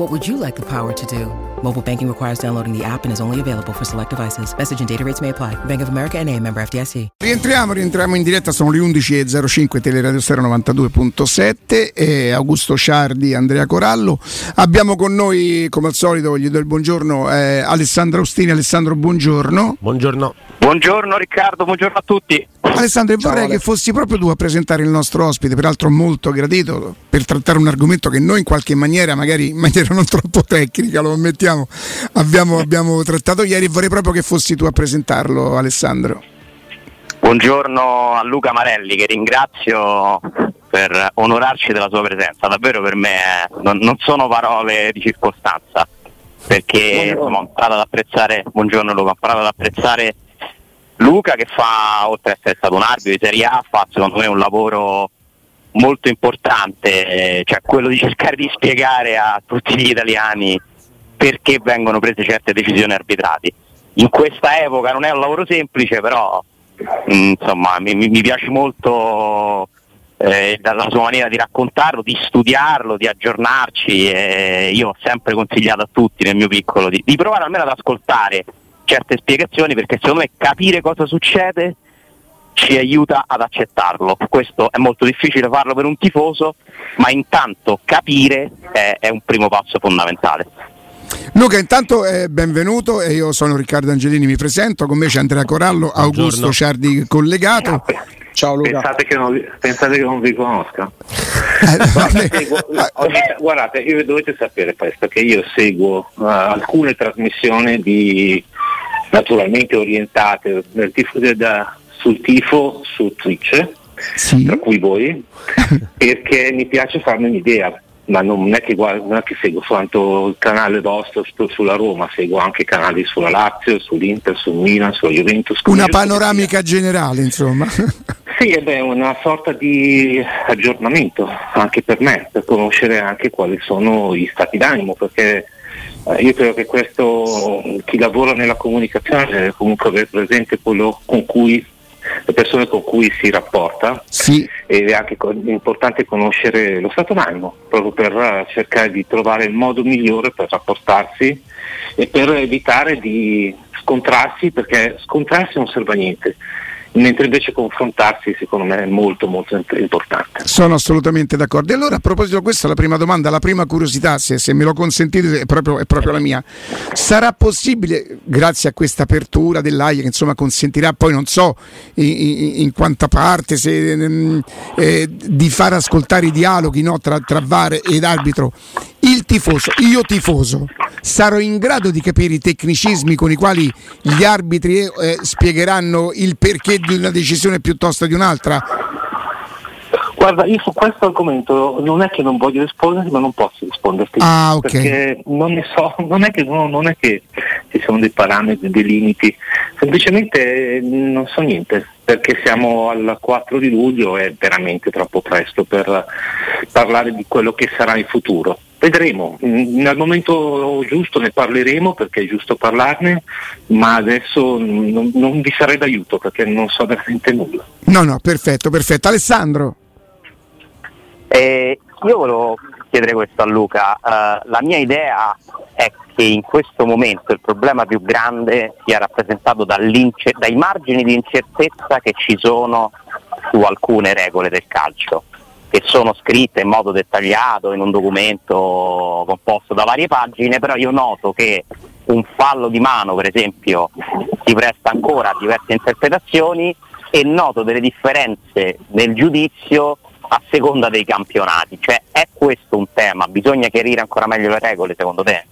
What would you like the power to do? Mobile banking requires downloading the app and is only available for select devices. Message and data rates may apply. Bank of America and a member FDIC. Rientriamo, rientriamo in diretta, sono le 11.05 Teleradio Stereo 92.7 e Augusto Ciardi, Andrea Corallo. Abbiamo con noi, come al solito, gli do il buongiorno, eh, Alessandro Austini. Alessandro, buongiorno. Buongiorno. Buongiorno Riccardo, buongiorno a tutti. Alessandro, vorrei che fossi proprio tu a presentare il nostro ospite, peraltro molto gradito, per trattare un argomento che noi in qualche maniera, magari in maniera non troppo tecnica, lo ammettiamo, abbiamo, abbiamo trattato ieri e vorrei proprio che fossi tu a presentarlo, Alessandro. Buongiorno a Luca Marelli che ringrazio per onorarci della sua presenza, davvero per me eh, non, non sono parole di circostanza, perché insomma, ho imparato ad apprezzare, buongiorno Luca, ho imparato ad apprezzare Luca che fa, oltre ad essere stato un arbitro di Serie A, fa secondo me un lavoro molto importante, cioè quello di cercare di spiegare a tutti gli italiani perché vengono prese certe decisioni arbitrali. In questa epoca non è un lavoro semplice, però mh, insomma, mi, mi, piace molto eh, la sua maniera di raccontarlo, di studiarlo, di aggiornarci. Eh, io ho sempre consigliato a tutti nel mio piccolo di, di provare almeno ad ascoltare certe spiegazioni perché secondo me capire cosa succede ci aiuta ad accettarlo. Questo è molto difficile farlo per un tifoso, ma intanto capire è, è un primo passo fondamentale. Luca, intanto eh, benvenuto, e io sono Riccardo Angelini, mi presento, con me c'è Andrea Corallo, Augusto Buongiorno. Ciardi collegato. Ciao Luca. Pensate che non vi, pensate che non vi conosca? guardate, guardate, io dovete sapere questo, che io seguo uh, alcune trasmissioni di, naturalmente orientate tifo, da, sul tifo su Twitch, sì. tra cui voi, perché mi piace farmi un'idea ma non è, che, non è che seguo soltanto il canale vostro sulla Roma, seguo anche canali sulla Lazio, sull'Inter, sul Milan, sulla Juventus. Una panoramica generale, insomma. Sì, è una sorta di aggiornamento anche per me, per conoscere anche quali sono gli stati d'animo, perché eh, io credo che questo, chi lavora nella comunicazione deve comunque avere presente quello con cui le persone con cui si rapporta sì. ed è anche importante conoscere lo stato d'animo proprio per eh, cercare di trovare il modo migliore per rapportarsi e per evitare di scontrarsi perché scontrarsi non serve a niente mentre invece confrontarsi secondo me è molto molto importante. Sono assolutamente d'accordo. E allora a proposito di questo, la prima domanda, la prima curiosità, se, se me lo consentite, è proprio, è proprio, la mia. Sarà possibile, grazie a questa apertura dell'AIA, che insomma consentirà poi non so in, in, quanta parte, se, mm, eh, di far ascoltare i dialoghi no, tra, tra VAR ed arbitro, il tifoso, io tifoso, sarò in grado di capire i tecnicismi con i quali gli arbitri eh, spiegheranno il perché di una decisione piuttosto di un'altra? Guarda, io su questo argomento non è che non voglio risponderti, ma non posso risponderti. Ah, okay. Perché non ne so, non è, che, no, non è che ci sono dei parametri, dei limiti, semplicemente non so niente, perché siamo al 4 di luglio è veramente troppo presto per parlare di quello che sarà il futuro. Vedremo, nel momento giusto ne parleremo perché è giusto parlarne, ma adesso non, non vi sarei d'aiuto perché non so veramente nulla. No, no, perfetto, perfetto. Alessandro. Eh, io volevo chiedere questo a Luca. Uh, la mia idea è che in questo momento il problema più grande sia rappresentato dai margini di incertezza che ci sono su alcune regole del calcio che sono scritte in modo dettagliato in un documento composto da varie pagine, però io noto che un fallo di mano, per esempio, si presta ancora a diverse interpretazioni e noto delle differenze nel giudizio a seconda dei campionati. Cioè è questo un tema? Bisogna chiarire ancora meglio le regole secondo te?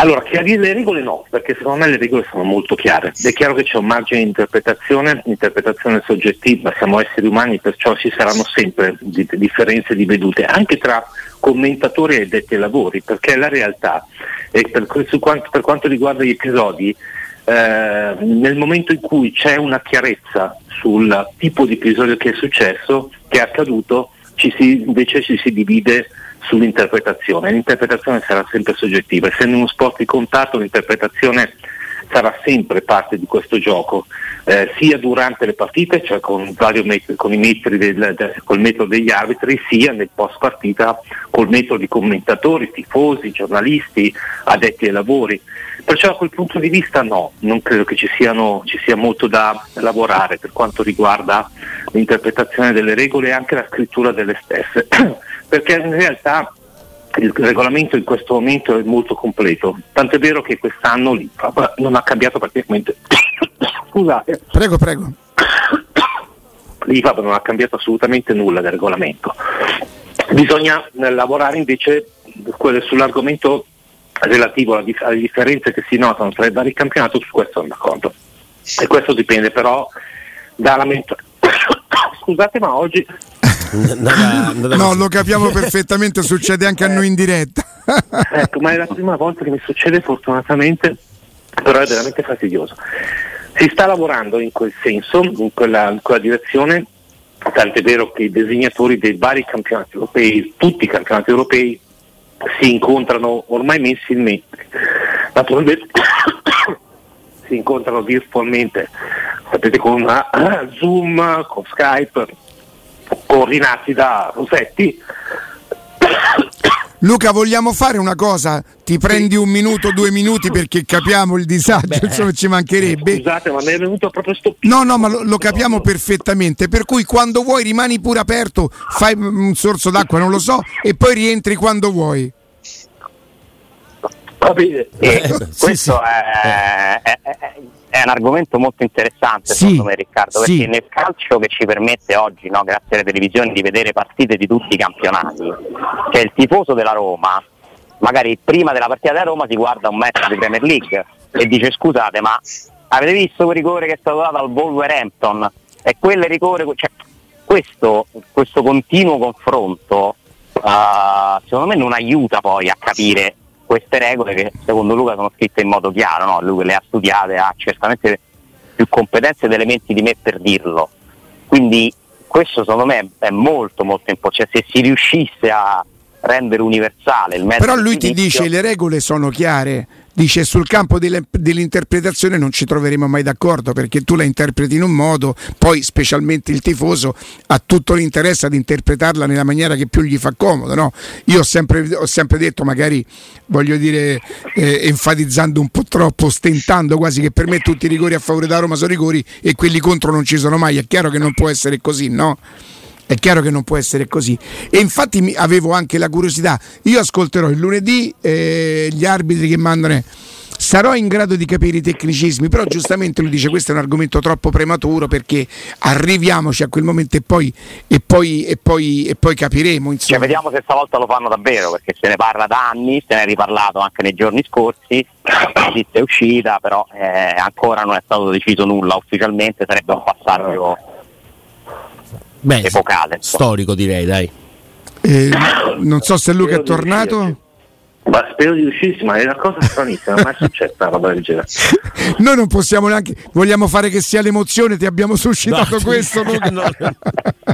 Allora, chiarire le regole no, perché secondo me le regole sono molto chiare. È chiaro che c'è un margine di interpretazione, interpretazione soggettiva, siamo esseri umani, perciò ci saranno sempre di, differenze di vedute, anche tra commentatori e detti lavori, perché la realtà, per, quanto, per quanto riguarda gli episodi, eh, nel momento in cui c'è una chiarezza sul tipo di episodio che è successo, che è accaduto, ci si, invece ci si divide sull'interpretazione. L'interpretazione sarà sempre soggettiva, essendo uno sport di contatto l'interpretazione sarà sempre parte di questo gioco, eh, sia durante le partite, cioè con, metri, con del, del, col metodo degli arbitri, sia nel post partita col metodo di commentatori, tifosi, giornalisti, addetti ai lavori. Perciò da quel punto di vista no, non credo che ci, siano, ci sia molto da lavorare per quanto riguarda l'interpretazione delle regole e anche la scrittura delle stesse, perché in realtà il regolamento in questo momento è molto completo, tant'è vero che quest'anno l'IFAB non ha cambiato praticamente. Scusate. Prego, prego. L'IFAB non ha cambiato assolutamente nulla del regolamento. Bisogna eh, lavorare invece sull'argomento relativo alle differenze che si notano tra i vari campionati, su questo sono d'accordo. E questo dipende però dalla mentalità. Scusate, ma oggi Nada, nada no, lo capiamo perfettamente, succede anche a noi in diretta. ecco, ma è la prima volta che mi succede fortunatamente, però è veramente fastidioso. Si sta lavorando in quel senso, in quella, in quella direzione, tant'è vero che i designatori dei vari campionati europei, tutti i campionati europei, si incontrano ormai mensilmente. Naturalmente si incontrano virtualmente, sapete con una, Zoom, con Skype, coordinati da Rosetti. Luca, vogliamo fare una cosa? Ti prendi un minuto, due minuti perché capiamo il disagio, Beh. insomma ci mancherebbe. Scusate, ma mi è venuto proprio stupito. No, no, ma lo, lo, capiamo perfettamente, per cui quando vuoi rimani pure aperto, fai un sorso d'acqua, non lo so, e poi rientri quando vuoi. Va bene. Eh, questo sì, È, è, è, è, un argomento molto interessante sì, secondo me Riccardo, perché nel calcio che ci permette oggi, no, grazie alle televisioni, di vedere partite di tutti i campionati, c'è il tifoso della Roma, magari prima della partita della Roma si guarda un match di Premier League e dice scusate ma avete visto quel rigore che è stato dato al Wolverhampton? E quel rigore, cioè, questo, questo continuo confronto uh, secondo me non aiuta poi a capire queste regole che secondo Luca sono scritte in modo chiaro, no? lui le ha studiate, ha certamente più competenze ed elementi di me per dirlo. Quindi questo secondo me è molto molto importante, cioè, se si riuscisse a rendere universale il metodo. Però lui ti dice le regole sono chiare, dice sul campo delle, dell'interpretazione non ci troveremo mai d'accordo perché tu la interpreti in un modo, poi specialmente il tifoso ha tutto l'interesse ad interpretarla nella maniera che più gli fa comodo. No? Io ho sempre, ho sempre, detto, magari voglio dire eh, enfatizzando un po' troppo, stentando quasi che per me tutti i rigori a favore da Roma sono rigori e quelli contro non ci sono mai, è chiaro che non può essere così, no? È chiaro che non può essere così. E infatti avevo anche la curiosità. Io ascolterò il lunedì eh, gli arbitri che mandano. Sarò in grado di capire i tecnicismi, però giustamente lui dice questo è un argomento troppo prematuro perché arriviamoci a quel momento e poi, e poi, e poi, e poi capiremo. Cioè, vediamo se stavolta lo fanno davvero perché se ne parla da anni, se ne è riparlato anche nei giorni scorsi, la notizia è uscita, però eh, ancora non è stato deciso nulla ufficialmente, sarebbe un passaggio Beh, epocale. Storico direi, dai. Eh, non so se Luca è tornato. Ma spero di riuscirsi, ma è una cosa stranissima, non è mai successa una roba del genere. Noi non possiamo neanche, vogliamo fare che sia l'emozione, ti abbiamo suscitato no, questo. No, no.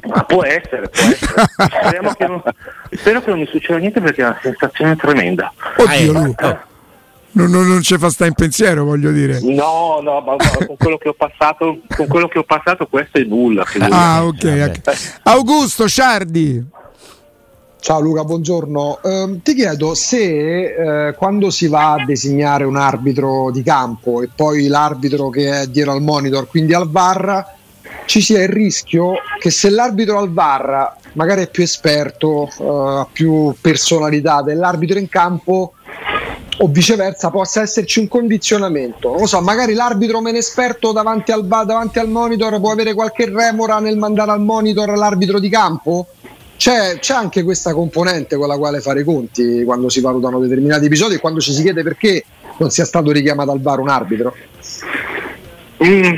Ma può essere, può essere. Che non, spero che non mi succeda niente perché è una sensazione tremenda. Oddio, Luca non, non, non ci fa stare in pensiero, voglio dire. No, no, ma, ma con, quello che ho passato, con quello che ho passato, questo è nulla. Ah, ok. okay. Augusto Ciardi. Ciao Luca, buongiorno. Eh, ti chiedo se eh, quando si va a designare un arbitro di campo e poi l'arbitro che è dietro al monitor, quindi al VAR, ci sia il rischio che se l'arbitro al VAR magari è più esperto, eh, ha più personalità dell'arbitro in campo, o viceversa possa esserci un condizionamento. Non lo so, magari l'arbitro meno esperto davanti al, davanti al monitor può avere qualche remora nel mandare al monitor l'arbitro di campo? C'è, c'è, anche questa componente con la quale fare i conti quando si valutano determinati episodi e quando ci si chiede perché non sia stato richiamato al bar un arbitro? Mm,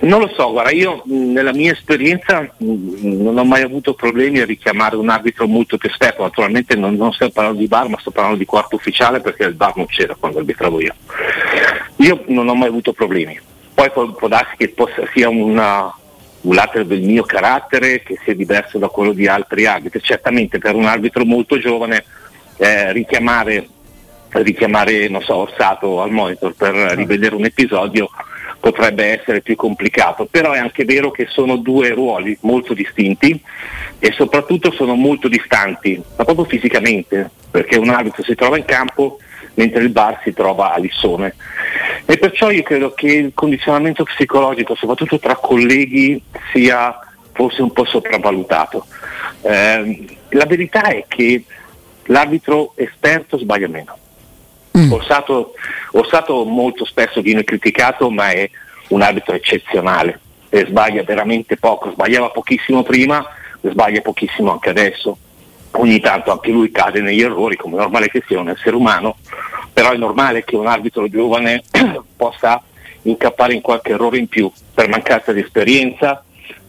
non lo so, guarda, io nella mia esperienza non ho mai avuto problemi a richiamare un arbitro molto più esperto, naturalmente non, non sto parlando di bar ma sto parlando di quarto ufficiale perché il bar non c'era quando arbitravo io. Io non ho mai avuto problemi, poi può, può darsi che possa, sia una, un lato del mio carattere che sia diverso da quello di altri arbitri, certamente per un arbitro molto giovane eh, richiamare, richiamare so, Orsato al monitor per rivedere un episodio potrebbe essere più complicato, però è anche vero che sono due ruoli molto distinti e soprattutto sono molto distanti, ma proprio fisicamente, perché un arbitro si trova in campo mentre il bar si trova a Lissone. E perciò io credo che il condizionamento psicologico, soprattutto tra colleghi, sia forse un po' sopravvalutato. Eh, la verità è che l'arbitro esperto sbaglia meno. Mm. Orsato, Orsato molto spesso viene criticato ma è un arbitro eccezionale. E sbaglia veramente poco, sbagliava pochissimo prima, sbaglia pochissimo anche adesso. Ogni tanto anche lui cade negli errori, come è normale che sia un essere umano, però è normale che un arbitro giovane possa incappare in qualche errore in più per mancanza di esperienza,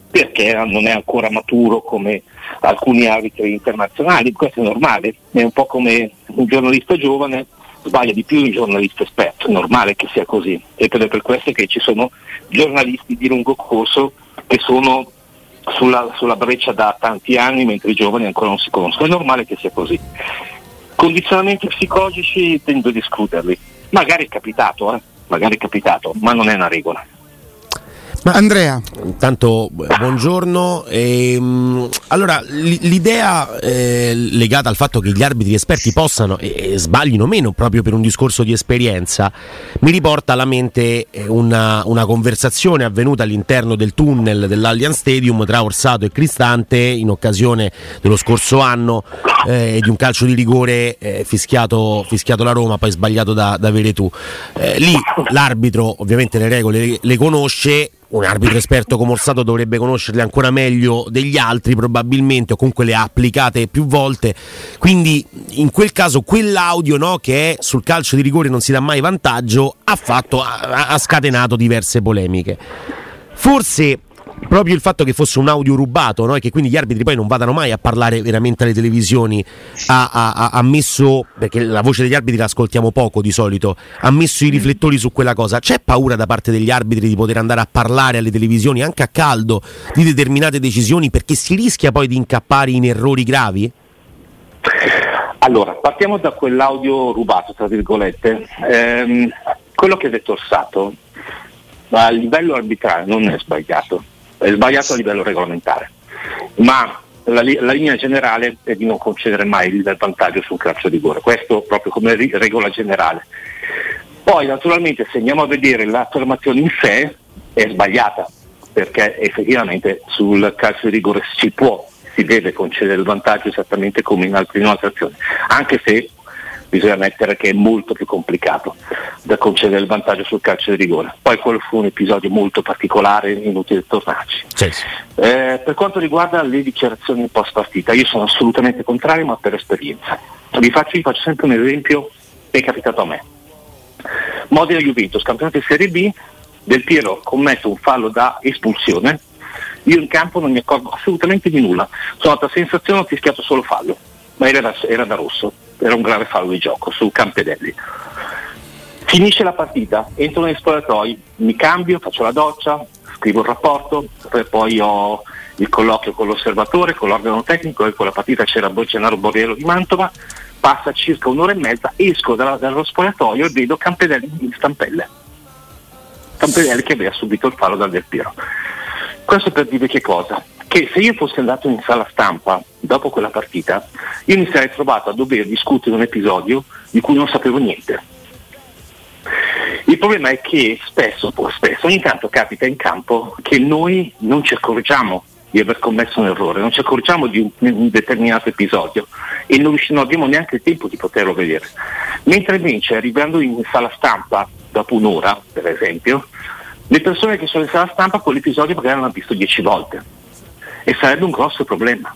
perché non è ancora maturo come alcuni arbitri internazionali, questo è normale, è un po' come un giornalista giovane sbaglia di più un giornalista esperto, è normale che sia così e è per questo che ci sono giornalisti di lungo corso che sono sulla, sulla breccia da tanti anni mentre i giovani ancora non si conoscono, è normale che sia così. Condizionamenti psicologici tendo ad escluderli, magari è capitato, eh? magari è capitato, ma non è una regola. Ma Andrea. Intanto buongiorno. Ehm, allora, l'idea eh, legata al fatto che gli arbitri esperti possano e, e, sbaglino meno proprio per un discorso di esperienza mi riporta alla mente eh, una, una conversazione avvenuta all'interno del tunnel dell'Allianz Stadium tra Orsato e Cristante in occasione dello scorso anno eh, di un calcio di rigore eh, fischiato, fischiato, la Roma, poi sbagliato da, da Veretù. Eh, lì l'arbitro ovviamente le regole le, le conosce un arbitro esperto come Orsato dovrebbe conoscerle ancora meglio degli altri probabilmente o comunque le ha applicate più volte quindi in quel caso quell'audio no, che è sul calcio di rigore non si dà mai vantaggio ha, fatto, ha, ha scatenato diverse polemiche forse proprio il fatto che fosse un audio rubato no? e che quindi gli arbitri poi non vadano mai a parlare veramente alle televisioni ha, ha, ha, messo, perché la voce degli arbitri la ascoltiamo poco di solito, ha messo i riflettori su quella cosa. C'è paura da parte degli arbitri di poter andare a parlare alle televisioni anche a caldo di determinate decisioni perché si rischia poi di incappare in errori gravi? Allora, partiamo da quell'audio rubato, tra virgolette. Ehm, quello che ha detto Orsato a livello arbitrale non è sbagliato è sbagliato a livello regolamentare, ma la, la, linea generale è di non concedere mai il vantaggio sul calcio di rigore, questo proprio come regola generale. Poi naturalmente se andiamo a vedere l'affermazione in sé è sbagliata, perché effettivamente sul calcio di rigore si può, si deve concedere il vantaggio esattamente come in altre azioni, anche se bisogna mettere che è molto più complicato da concedere il vantaggio sul calcio di rigore. Poi quello fu un episodio molto particolare, inutile tornarci. Sì. Eh, per quanto riguarda le dichiarazioni post partita, io sono assolutamente contrario, ma per esperienza. Vi faccio, vi faccio sempre un esempio che è capitato a me. Modena Juventus, campionato di Serie B, Del Piero commette un fallo da espulsione, io in campo non mi accorgo assolutamente di nulla, sono stata sensazione ho fischiato solo fallo, ma era da, era da rosso era un grave fallo di gioco su Campedelli. Finisce la partita, entro negli spogliatoi, mi cambio, faccio la doccia, scrivo il rapporto, poi ho il colloquio con l'osservatore, con l'organo tecnico e con la partita c'era Gennaro Borriello di Mantova, passa circa un'ora e mezza, esco dalla, dallo spogliatoio e vedo Campedelli in stampelle. Campedelli che aveva subito il fallo dal Del Piero. Questo per dire che cosa? Che se io fossi andato in sala stampa dopo quella partita, io mi sarei trovato a dover discutere un episodio di cui non sapevo niente. Il problema è che spesso, spesso, ogni tanto capita in campo che noi non ci accorgiamo di aver commesso un errore, non ci accorgiamo di un, un determinato episodio e non, non, abbiamo neanche il tempo di poterlo vedere. Mentre invece arrivando in sala stampa dopo un'ora, per esempio, le persone che sono in sala stampa quell'episodio magari l'hanno visto dieci volte e sarebbe un grosso problema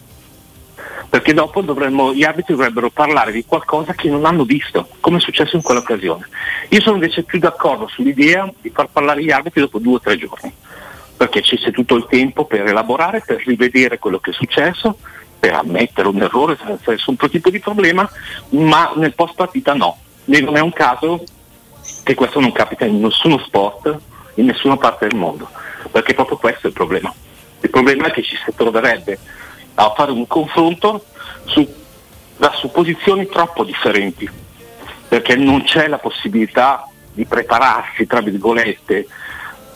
perché dopo dovremmo, gli arbitri dovrebbero parlare di qualcosa che non hanno visto, come è successo in quell'occasione. Io sono invece più d'accordo sull'idea di far parlare gli arbitri dopo due o tre giorni, perché ci sia tutto il tempo per elaborare, per rivedere quello che è successo, per ammettere un errore senza nessun tipo di problema, ma nel post partita no. E non è un caso che questo non capita in nessuno sport, in nessuna parte del mondo, perché proprio questo è il problema. Il problema è che ci si troverebbe a fare un confronto su, da supposizioni troppo differenti, perché non c'è la possibilità di prepararsi, tra virgolette,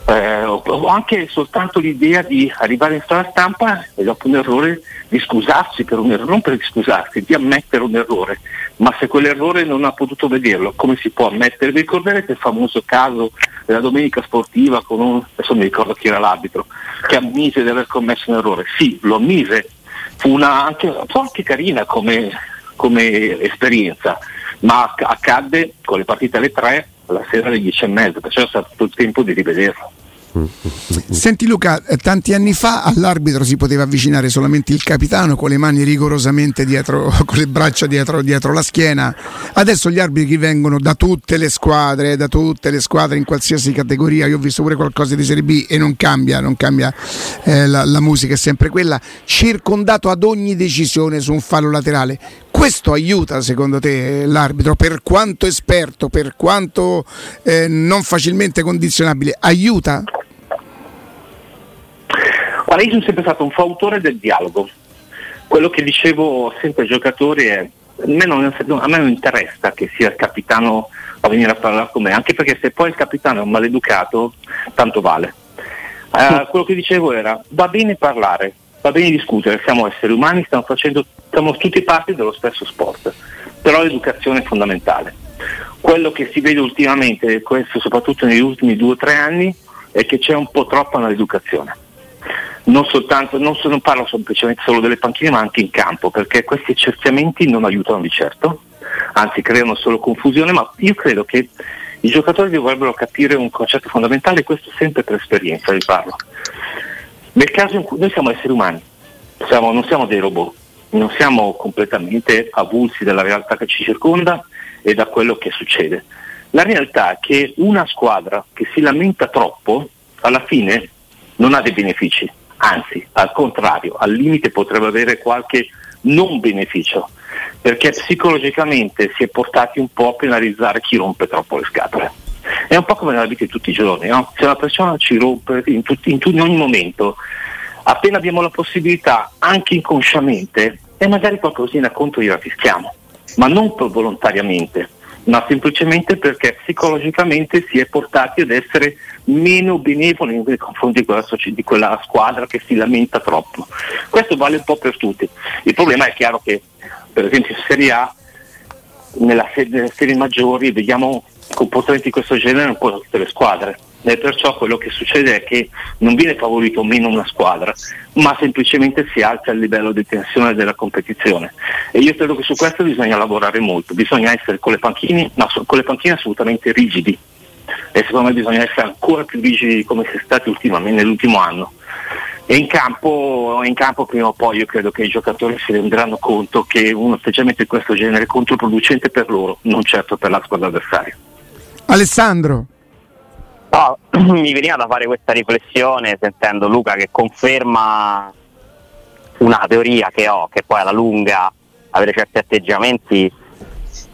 eh, o anche soltanto l'idea di arrivare in sala stampa e dopo un errore di scusarsi per un errore, non per scusarsi, di ammettere un errore, ma se quell'errore non ha potuto vederlo, come si può ammettere? Vi ricorderete il famoso caso della domenica sportiva con un, adesso mi ricordo chi era l'arbitro, che ammise di aver commesso un errore? Sì, lo ammise, fu una, anche, anche carina come, come esperienza, ma accadde con le partite alle 3 la sera alle 10 e mezza, perciò è stato tutto il tempo di rivederlo. Senti Luca, eh, tanti anni fa all'arbitro si poteva avvicinare solamente il capitano con le mani rigorosamente dietro, con le braccia dietro, dietro, la schiena. Adesso gli arbitri vengono da tutte le squadre, da tutte le squadre in qualsiasi categoria. Io ho visto pure qualcosa di Serie B e non cambia, non cambia eh, la, la musica è sempre quella. Circondato ad ogni decisione su un fallo laterale. Questo aiuta secondo te l'arbitro, per quanto esperto, per quanto eh, non facilmente condizionabile, aiuta? Guarda, io sono sempre stato un fautore del dialogo. Quello che dicevo sempre ai giocatori è a me, non, a me non interessa che sia il capitano a venire a parlare con me, anche perché se poi il capitano è un maleducato, tanto vale. Uh, quello che dicevo era va bene parlare, va bene discutere, siamo esseri umani, stiamo, facendo, siamo tutti parte dello stesso sport, però l'educazione è fondamentale. Quello che si vede ultimamente, questo soprattutto negli ultimi due o tre anni, è che c'è un po' troppa nell'educazione non, soltanto, non, non parlo semplicemente solo delle panchine ma anche in campo, perché questi accertamenti non aiutano di certo, anzi creano solo confusione, ma io credo che i giocatori dovrebbero capire un concetto fondamentale, questo sempre per esperienza vi parlo. Nel caso in cui noi siamo esseri umani, siamo, non siamo dei robot, non siamo completamente avulsi dalla realtà che ci circonda e da quello che succede. La realtà è che una squadra che si lamenta troppo, alla fine non ha dei benefici, anzi al contrario, al limite potrebbe avere qualche non beneficio, perché psicologicamente si è portati un po' a penalizzare chi rompe troppo le scatole. È un po' come nella vita di tutti i giorni, no? se una persona ci rompe in, tutti, in, in ogni momento, appena abbiamo la possibilità, anche inconsciamente, e magari qualcosina contro gliela fischiamo, ma non volontariamente ma semplicemente perché psicologicamente si è portati ad essere meno benevoli nei confronti di quella, di quella, squadra che si lamenta troppo. Questo vale un po' per tutti. Il problema è chiaro che per esempio in Serie A, nella nelle serie maggiori, vediamo comportamenti di questo genere un po' da tutte le squadre e perciò quello che succede è che non viene favorito meno una squadra, ma semplicemente si alza il livello di tensione della competizione. E io credo che su questo bisogna lavorare molto, bisogna essere con le panchine, no, con le panchine assolutamente rigidi. E secondo me bisogna essere ancora più rigidi come si è stati ultimamente nell'ultimo anno. E in campo, in campo prima o poi io credo che i giocatori si renderanno conto che un atteggiamento di questo genere è controproducente per loro, non certo per la squadra avversaria. Alessandro. Mi veniva da fare questa riflessione sentendo Luca che conferma una teoria che ho, che poi alla lunga avere certi atteggiamenti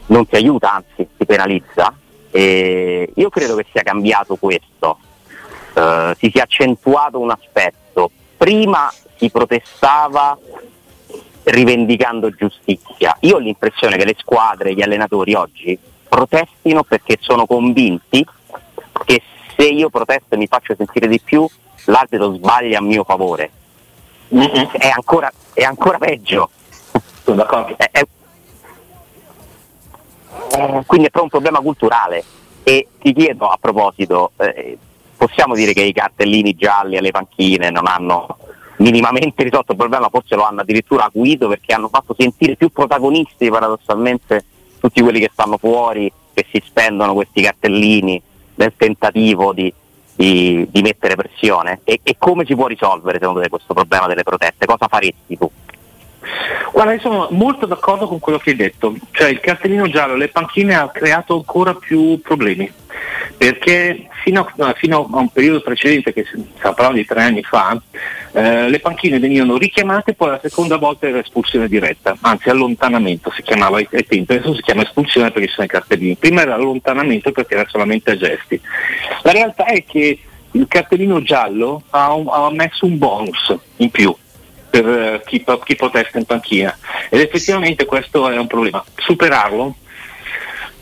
non ti aiuta, anzi ti penalizza. E io credo che sia cambiato questo, uh, si sia accentuato un aspetto. Prima si protestava rivendicando giustizia. Io ho l'impressione che le squadre, gli allenatori oggi protestino perché sono convinti che se io protesto e mi faccio sentire di più, l'arbitro sbaglia a mio favore. Mm-hmm. È, ancora, è, ancora, peggio. Sono d'accordo. È, è, quindi è proprio un problema culturale. E ti chiedo a proposito, eh, possiamo dire che i cartellini gialli alle panchine non hanno minimamente risolto il problema, forse lo hanno addirittura acuito perché hanno fatto sentire più protagonisti paradossalmente tutti quelli che stanno fuori, che si spendono questi cartellini nel tentativo di, di, di mettere pressione? E, e come si può risolvere secondo te questo problema delle proteste? Cosa faresti tu? Guarda, io sono molto d'accordo con quello che hai detto, cioè il cartellino giallo, le panchine ha creato ancora più problemi, perché fino a, fino a un periodo precedente, che stiamo parlando di tre anni fa, eh, le panchine venivano richiamate, poi la seconda volta era espulsione diretta, anzi allontanamento si chiamava ai tempi, adesso si chiama espulsione perché ci sono i cartellini, prima era allontanamento perché era solamente gesti. La realtà è che il cartellino giallo ha, un, ha messo un bonus in più per eh, chi, chi protesta in panchina ed effettivamente questo è un problema. Superarlo,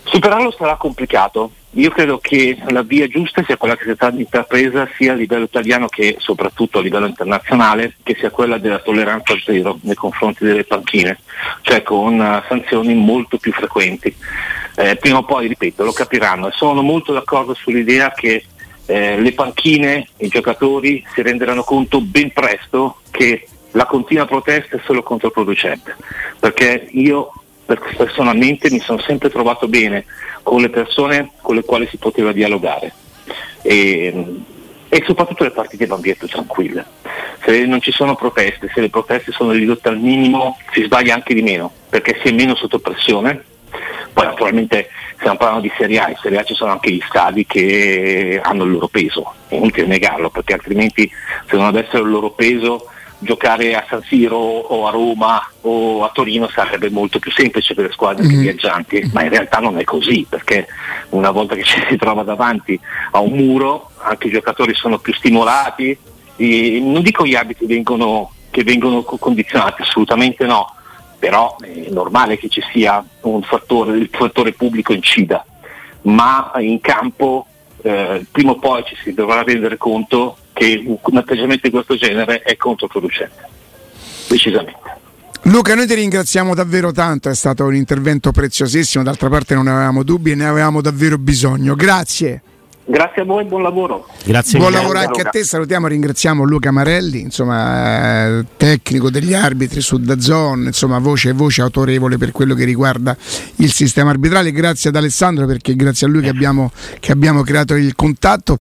superarlo sarà complicato. Io credo che la via giusta sia quella che sia stata intrapresa sia a livello italiano che soprattutto a livello internazionale, che sia quella della tolleranza zero nei confronti delle panchine, cioè con uh, sanzioni molto più frequenti. Eh, prima o poi, ripeto, lo capiranno e sono molto d'accordo sull'idea che eh, le panchine, i giocatori si renderanno conto ben presto che la continua protesta è solo controproducente, perché io personalmente mi sono sempre trovato bene con le persone con le quali si poteva dialogare e, e soprattutto le partite vanno più tranquille. Se non ci sono proteste, se le proteste sono ridotte al minimo, si sbaglia anche di meno, perché si è meno sotto pressione. Poi naturalmente stiamo parlando di Serie A, in Serie A ci sono anche gli stadi che hanno il loro peso, è inutile negarlo, perché altrimenti se non avessero il loro peso giocare a San Siro o a Roma o a Torino sarebbe molto più semplice per le squadre mm-hmm. viaggianti, ma in realtà non è così perché una volta che ci si trova davanti a un muro anche i giocatori sono più stimolati, e non dico gli abiti vengono, che vengono condizionati, assolutamente no, però è normale che ci sia un fattore, il fattore pubblico incida, ma in campo eh, prima o poi ci si dovrà rendere conto che un atteggiamento di questo genere è controproducente, decisamente. Luca, noi ti ringraziamo davvero tanto, è stato un intervento preziosissimo, d'altra parte non avevamo dubbi e ne avevamo davvero bisogno. Grazie. Grazie a voi, buon lavoro. Grazie buon lavoro anche a te, salutiamo, ringraziamo Luca Marelli, insomma, eh, tecnico degli arbitri su Dazon, insomma, voce e voce autorevole per quello che riguarda il sistema arbitrale. Grazie ad Alessandro perché grazie a lui che abbiamo, che abbiamo creato il contatto.